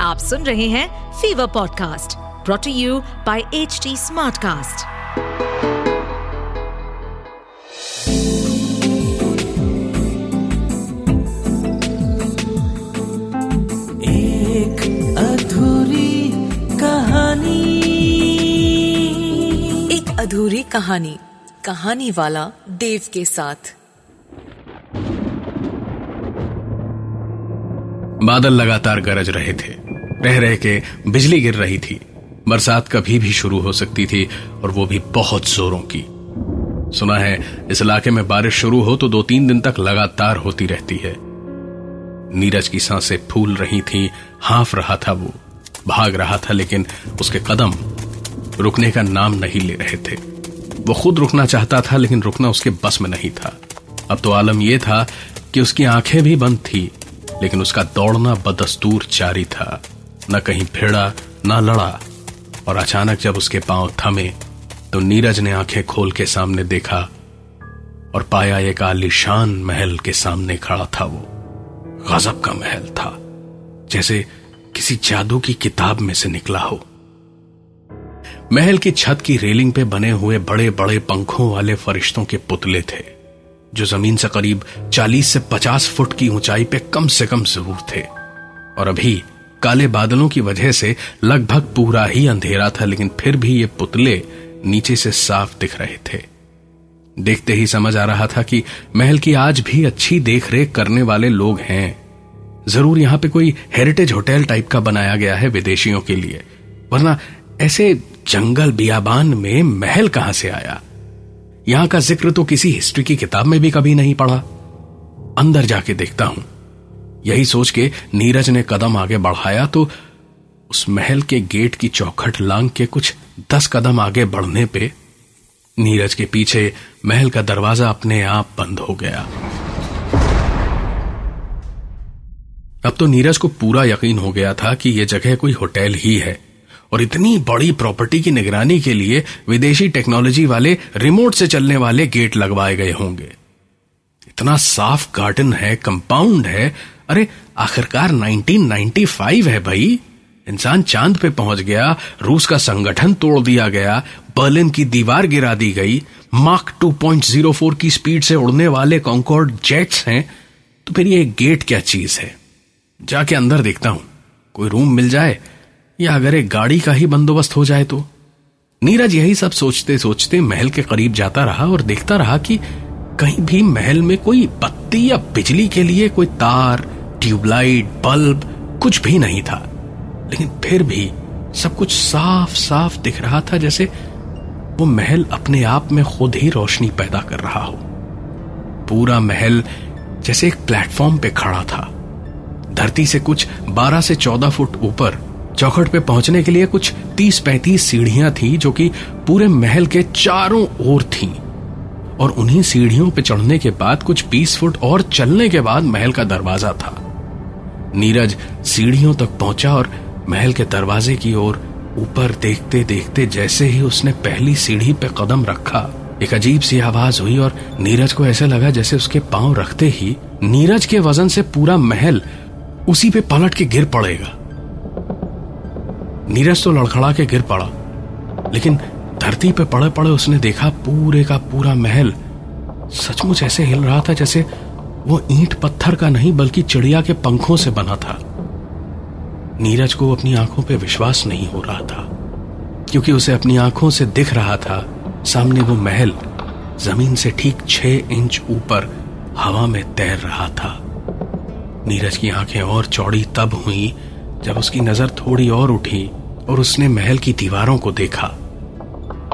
आप सुन रहे हैं Fever podcast brought to you by H Smartcast. एक अधूरी कहानी। एक अधूरी कहानी कहानी वाला देव के साथ। बादल लगातार गरज रहे थे। रह रह के बिजली गिर रही थी। बरसात कभी भी शुरू हो सकती थी और वो भी बहुत जोरों की। सुना है, इस इलाके में बारिश शुरू हो तो दो तीन दिन तक लगातार होती रहती है। नीरज की साँसें फूल रही थी, हाफ़ रहा था वो, भाग रहा था, लेकिन उसके कदम रुकने का नाम नहीं ले रहे थे। वो खुद रुकना चाहता था, लेकिन रुकना उसके बस में नहीं था। अब तो आलम यह था कि उसकी आँखें भी बंद थी, लेकिन उसका दौड़ना बदस्तूर जारी था। न कहीं भिड़ा न लड़ा। और अचानक जब उसके पाँव थमे तो नीरज ने आँखें खोल के सामने देखा और पाया एक आलिशान महल के सामने खड़ा था वो। गजब का महल था, जैसे किसी जादू की किताब में से निकला हो। महल की छत की रेलिंग पे बने हुए बड़े बड़े पंखों वाले फरिश्तों के पुतले थे, जो ज़मीन से करीब 40 से 50 फुट की ऊंचाई पे कम से कम ज़रूर थे। और अभी काले बादलों की वजह से लगभग पूरा ही अंधेरा था, लेकिन फिर भी ये पुतले नीचे से साफ़ दिख रहे थे। देखते ही समझ आ रहा था कि महल की आज भी अच्छी देखरेख करने वाले लोग हैं। ज़रूर यहाँ पे कोई हेरिटेज होटल टाइप का बनाया गया है विदेशियों के लिए, वरना ऐसे जंगल बियाबान में महल कहाँ से आया? यहाँ का ज़िक्र तो किसी हिस्ट्री की किताब में भी कभी नहीं पढ़ा। अंदर जाके देखता हूँ। यही सोच के नीरज ने कदम आगे बढ़ाया तो उस महल के गेट की चौखट लांग के कुछ दस कदम आगे बढ़ने पे नीरज के पीछे महल का दरवाज़ा अपने आप बंद हो गया। अब तो नीरज को पूरा यकीन हो गया था कि यह जगह कोई होटल ही है और इतनी बड़ी प्रॉपर्टी की निगरानी के लिए विदेशी टेक्नोलॉजी वाले रिमोट से चलने वाले गेट लगवाए गए होंगे। इतना साफ़ गार्डन है, कंपाउंड है अरे, आखिरकार 1995 है भाई। इंसान चाँद पे पहुँच गया, रूस का संगठन तोड़ दिया गया, बर्लिन की दीवार गिरा दी गई, मार्क 2.04 की स्पीड से उड़ने वाले कॉन्कॉर्ड जेट्स हैं तो फिर ये गेट क्या चीज़ है? जाके अंदर देखता हूँ। कोई रूम मिल जाए, या अगर एक गाड़ी का ही बंदोबस्त हो जाए तो? नीरज यही सब सोचते सोचते महल के करीब जाता रहा और देखता रहा कि कहीं भी महल में कोई बत्ती या बिजली के लिए कोई तार ट्यूबलाइट, बल्ब, कुछ भी नहीं था। लेकिन फिर भी सब कुछ साफ़ साफ़ दिख रहा था, जैसे वो महल अपने आप में खुद ही रोशनी पैदा कर रहा हो। पूरा महल जैसे एक प्लेटफॉर्म पे खड़ा था। धरती से कुछ 12 से 14 फुट ऊपर, चौखट पे पहुँचने के लिए कुछ तीस पैंतीस सीढ़ियाँ थी, जो कि पूरे महल के चारों ओर थीं। और उन्हीं सीढ़ियों पे चढ़ने के बाद कुछ बीस फुट और चलने के बाद महल का दरवाज़ा था। नीरज सीढ़ियों तक पहुँचा और महल के दरवाजे की ओर ऊपर देखते देखते जैसे ही उसने पहली सीढ़ी पे कदम रखा, एक अजीब सी आवाज़ हुई और नीरज को ऐसा लगा जैसे उसके पाँव रखते ही नीरज के वज़न से पूरा महल उसी पे पलट के गिर पड़ेगा। नीरज तो लड़खड़ा के गिर पड़ा, लेकिन धरती पे पड़े पड़े उसने देखा पूरे का पूरा महल सचमुच ऐसे हिल रहा था जैसे वो ईंट पत्थर का नहीं, बल्कि चिड़िया के पंखों से बना था। नीरज को अपनी आँखों पे विश्वास नहीं हो रहा था, क्योंकि उसे अपनी आँखों से दिख रहा था, सामने वो महल, ज़मीन से ठीक छह इंच ऊपर, हवा में तैर रहा था। नीरज की आँखें और चौड़ी तब हुई, जब उसकी नज़र थोड़ी और उठी, और उसने महल की दीवारों को देखा।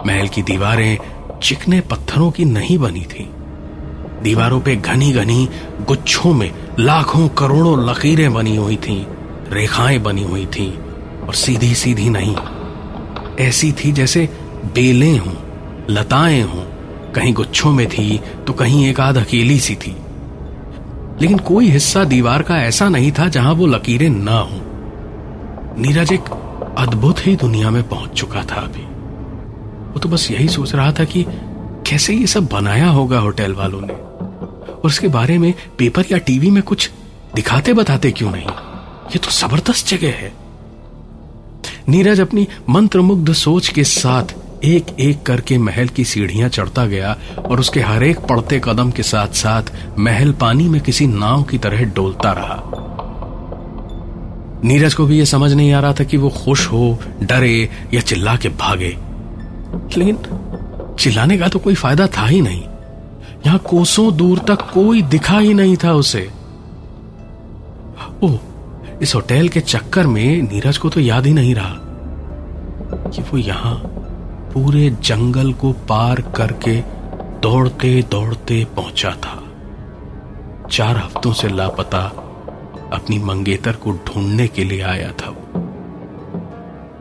महल की दीवारें चिकने पत्थरों की नहीं बनी थी। दीवारों पे घनी घनी गुच्छों में लाखों करोड़ों लकीरें बनी हुई थीं, रेखाएँ बनी हुई थीं और सीधी सीधी नहीं ऐसी थी जैसे बेलें हों लताएँ हों कहीं गुच्छों में थी तो कहीं एक आध अकेली सी थी। लेकिन कोई हिस्सा दीवार का ऐसा नहीं था जहाँ वो लकीरें ना हों। नीरज एक अद्भुत ही दुनिया में पहुँच चुका था अभी। वो तो बस यही सोच रहा था कि कैसे ये सब बनाया होगा होटल वालों ने। और उसके बारे में पेपर या टीवी में कुछ दिखाते बताते क्यों नहीं? ये तो ज़बरदस्त जगह है। नीरज अपनी मंत्रमुग्ध सोच के साथ एक एक करके महल की सीढ़ियाँ चढ़ता गया और उसके हर एक पड़ते कदम के साथ साथ महल पानी में किसी नाव की तरह डोलता रहा। नीरज को भी यह समझ नहीं आ रहा था कि वो खुश हो, डरे या चिल्ला के भागे। लेकिन चिल्लाने का तो कोई फ़ायदा था ही नहीं। यहाँ कोसों दूर तक कोई दिखा ही नहीं था उसे। ओ इस होटल के चक्कर में नीरज को तो याद ही नहीं रहा कि वो यहाँ पूरे जंगल को पार करके दौड़ते दौड़ते पहुँचा था। चार हफ्तों से लापता अपनी मंगेतर को ढूँढने के लिए आया था वो।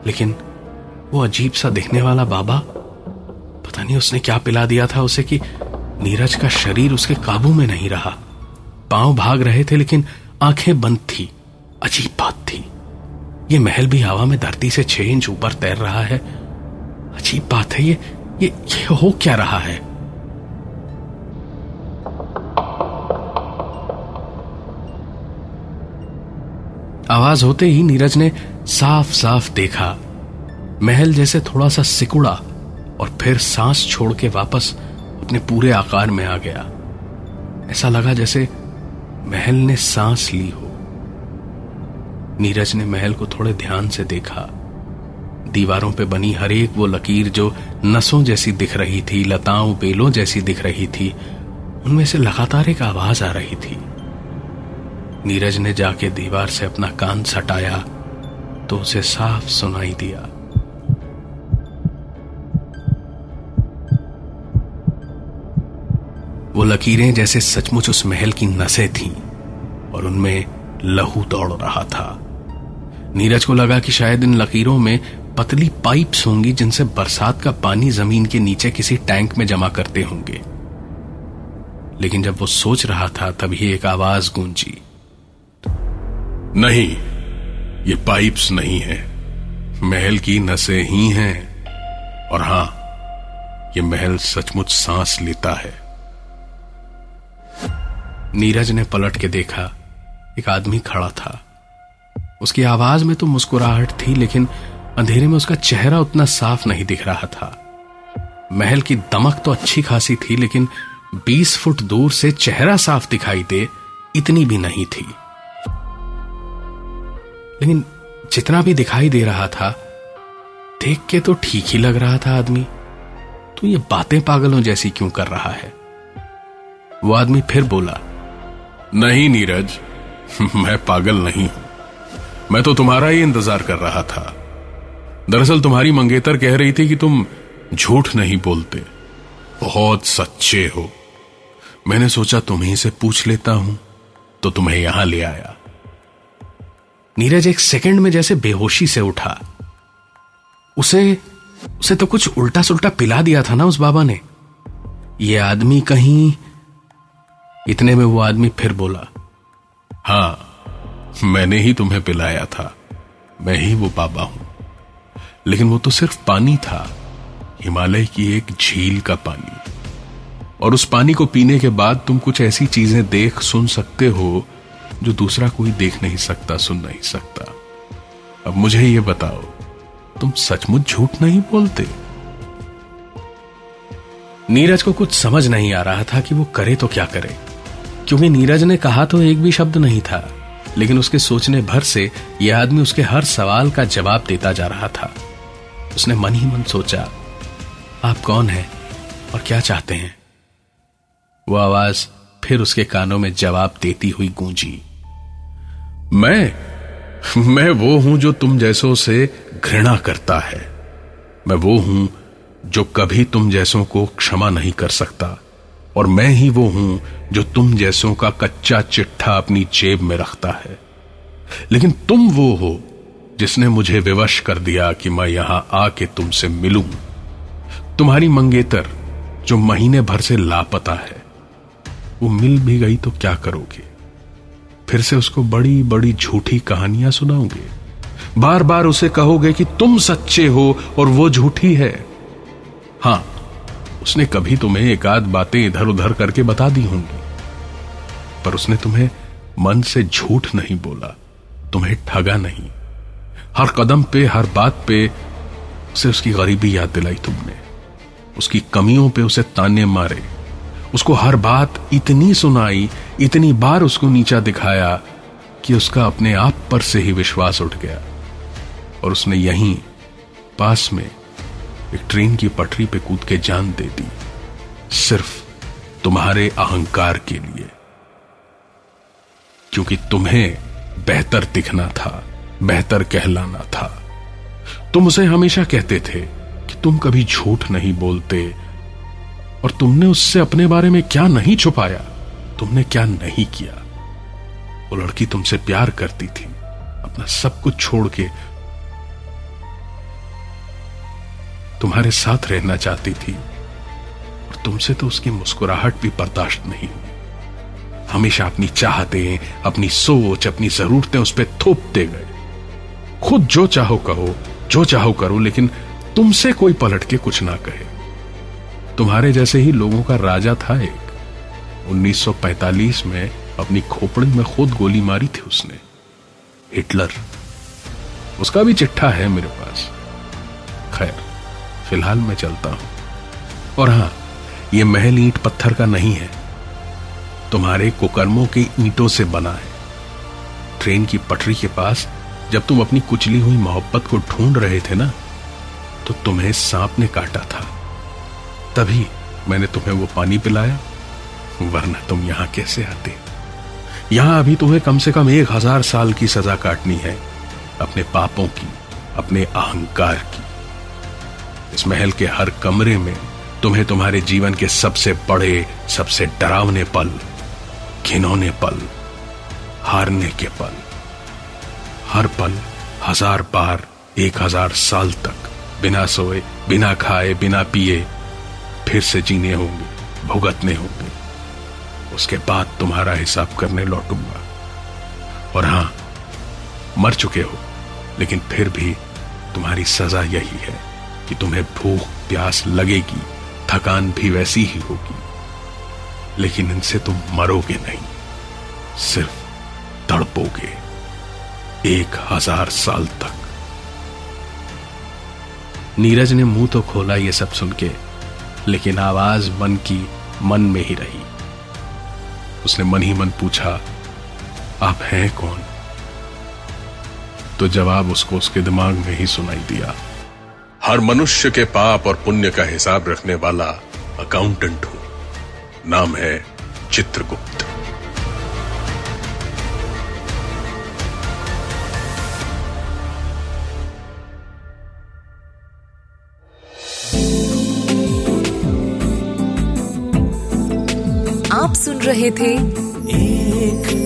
लेकिन वो अजीब सा दिखने वाला बाबा, पता नहीं उसने क्या पिला दिया था उसे कि नीरज का शरीर उसके काबू में नहीं रहा। पाँव भाग रहे थे, लेकिन आँखें बंद थी। अजीब बात थी। ये महल भी हवा में धरती से छह इंच ऊपर तैर रहा है। अजीब बात है ये ये ये हो क्या रहा है? आवाज़ होते ही नीरज ने साफ़ साफ़ देखा। महल जैसे थोड़ा सा सिकुड़ा और फिर सांस छोड़ के वापस अपने पूरे आकार में आ गया। ऐसा लगा जैसे महल ने सांस ली हो। नीरज ने महल को थोड़े ध्यान से देखा। दीवारों पे बनी हर एक वो लकीर जो नसों जैसी दिख रही थी, लताओं, बेलों जैसी दिख रही थी, उनमें से लगातार एक आवाज़ आ रही थी। नीरज ने जाके दीवार से अपना कान सटाया तो उसे साफ़ सुनाई दिया। वो लकीरें जैसे सचमुच उस महल की नसें थीं, और उनमें लहू दौड़ रहा था। नीरज को लगा कि शायद इन लकीरों में पतली पाइप्स होंगी जिनसे बरसात का पानी ज़मीन के नीचे किसी टैंक में जमा करते होंगे। लेकिन जब वो सोच रहा था, तभी एक आवाज़ गूंजी। नहीं, ये पाइप्स नहीं है। महल की नसें ही हैं। और हाँ, ये महल सचमुच सांस लेता है। नीरज ने पलट के देखा, एक आदमी खड़ा था। उसकी आवाज़ में तो मुस्कुराहट थी, लेकिन अंधेरे में उसका चेहरा उतना साफ़ नहीं दिख रहा था। महल की दमक तो अच्छी खासी थी, लेकिन 20 फुट दूर से चेहरा साफ़ दिखाई दे, इतनी भी नहीं थी। लेकिन जितना भी दिखाई दे रहा था, देख के तो ठीक ही लग रहा था आदमी। तो ये बातें पागलों जैसी क्यों कर रहा है? वो आदमी फिर बोला नहीं नीरज, मैं पागल नहीं हूँ। मैं तो तुम्हारा ही इंतज़ार कर रहा था। दरअसल तुम्हारी मंगेतर कह रही थी कि तुम झूठ नहीं बोलते। बहुत सच्चे हो। मैंने सोचा तुम्ही से पूछ लेता हूँ तो तुम्हें यहाँ ले आया। नीरज एक सेकंड में जैसे बेहोशी से उठा। उसे उसे तो कुछ उल्टा सुल्टा पिला दिया था ना उस बाबा ने। ये आदमी कहीं इतने में वो आदमी फिर बोला, हाँ, मैंने ही तुम्हें पिलाया था। मैं ही वो बाबा हूँ। लेकिन वो तो सिर्फ़ पानी था। हिमालय की एक झील का पानी। और उस पानी को पीने के बाद तुम कुछ ऐसी चीज़ें देख, सुन सकते हो, जो दूसरा कोई देख नहीं सकता, सुन नहीं सकता। अब मुझे ये बताओ, तुम सचमुच झूठ नहीं बोलते? नीरज को कुछ समझ नहीं आ रहा था कि वो करे तो क्या करे। क्योंकि नीरज ने कहा तो एक भी शब्द नहीं था, लेकिन उसके सोचने भर से यह आदमी उसके हर सवाल का जवाब देता जा रहा था। उसने मन ही मन सोचा, आप कौन हैं और क्या चाहते हैं? वो आवाज़ फिर उसके कानों में जवाब देती हुई गूंजी, मैं मैं वो हूँ जो तुम जैसों से घृणा करता है। मैं वो हूँ जो कभी तुम जैसों को क्षमा नहीं कर सकता। और मैं ही वो हूँ जो तुम जैसों का कच्चा चिट्ठा अपनी जेब में रखता है। लेकिन तुम वो हो जिसने मुझे विवश कर दिया कि मैं यहाँ आके तुमसे मिलूं। तुम्हारी मंगेतर, जो महीने भर से लापता है, वो मिल भी गई तो क्या करोगे? फिर से उसको बड़ी बड़ी झूठी कहानियाँ सुनाओगे? बार बार उसे कहोगे कि तुम सच्चे हो और वो झूठी है। हाँ उसने कभी तुम्हें एक आध बातें इधर उधर करके बता दी होंगी। पर उसने तुम्हें मन से झूठ नहीं बोला, तुम्हें ठगा नहीं। हर कदम पे, हर बात पे उसे उसकी गरीबी याद दिलाई तुमने। उसकी कमियों पे उसे ताने मारे। उसको हर बात इतनी सुनाई, इतनी बार उसको नीचा दिखाया कि उसका अपने आप पर से ही विश्वास उठ गया। और उसने यहीं, पास में एक ट्रेन की पटरी पे कूद के जान दे दी। सिर्फ़ तुम्हारे अहंकार के लिए। क्योंकि तुम्हें बेहतर दिखना था, बेहतर कहलाना था। तुम उसे हमेशा कहते थे कि तुम कभी झूठ नहीं बोलते। और तुमने उससे अपने बारे में क्या नहीं छुपाया? तुमने क्या नहीं किया? वो लड़की तुमसे प्यार करती थी, अपना सब कुछ छोड़ के तुम्हारे साथ रहना चाहती थी, और तुमसे तो उसकी मुस्कुराहट भी बर्दाश्त नहीं हुई। हमेशा अपनी चाहते, अपनी सोच, अपनी जरूरतें उस पर थोपते गए। खुद जो चाहो कहो, जो चाहो करो, लेकिन तुमसे कोई पलट के कुछ ना कहे। तुम्हारे जैसे ही लोगों का राजा था एक। 1945 में अपनी खोपड़ी में खुद गोली मारी थी उसने। हिटलर। उसका भी चिट्ठा है मेरे पास। खैर फ़िलहाल मैं चलता हूँ। और हाँ यह महल ईंट पत्थर का नहीं है। तुम्हारे कुकर्मों के ईंटों से बना है। ट्रेन की पटरी के पास जब तुम अपनी कुचली हुई मोहब्बत को ढूंढ रहे थे ना तो तुम्हें सांप ने काटा था। तभी मैंने तुम्हें वो पानी पिलाया, वरना तुम यहाँ कैसे आते? यहाँ अभी तुम्हें कम से कम एक हज़ार साल की सजा काटनी है, अपने पापों की, अपने अहंकार की। इस महल के हर कमरे में तुम्हें तुम्हारे जीवन के सबसे बड़े, सबसे डरावने पल, घिनौने पल, हारने के पल। हर पल हज़ार बार, एक हज़ार साल तक, बिना सोए, बिना खाए, बिना पिए, फिर से जीने होंगे, भुगतने होंगे। उसके बाद तुम्हारा हिसाब करने लौटूँगा। और हाँ, मर चुके हो, लेकिन फिर भी तुम्हारी सजा यही है। कि तुम्हें भूख, प्यास लगेगी, थकान भी वैसी ही होगी। लेकिन इनसे तुम मरोगे नहीं, सिर्फ़ तड़पोगे, एक हज़ार साल तक। नीरज ने मुँह तो खोला ये सब सुन के, लेकिन आवाज़ मन की मन में ही रही। उसने मन ही मन पूछा, आप हैं कौन? तो जवाब उसको उसके दिमाग में ही सुनाई दिया। हर मनुष्य के पाप और पुण्य का हिसाब रखने वाला अकाउंटेंट हूँ। नाम है चित्रगुप्त। आप सुन रहे थे एक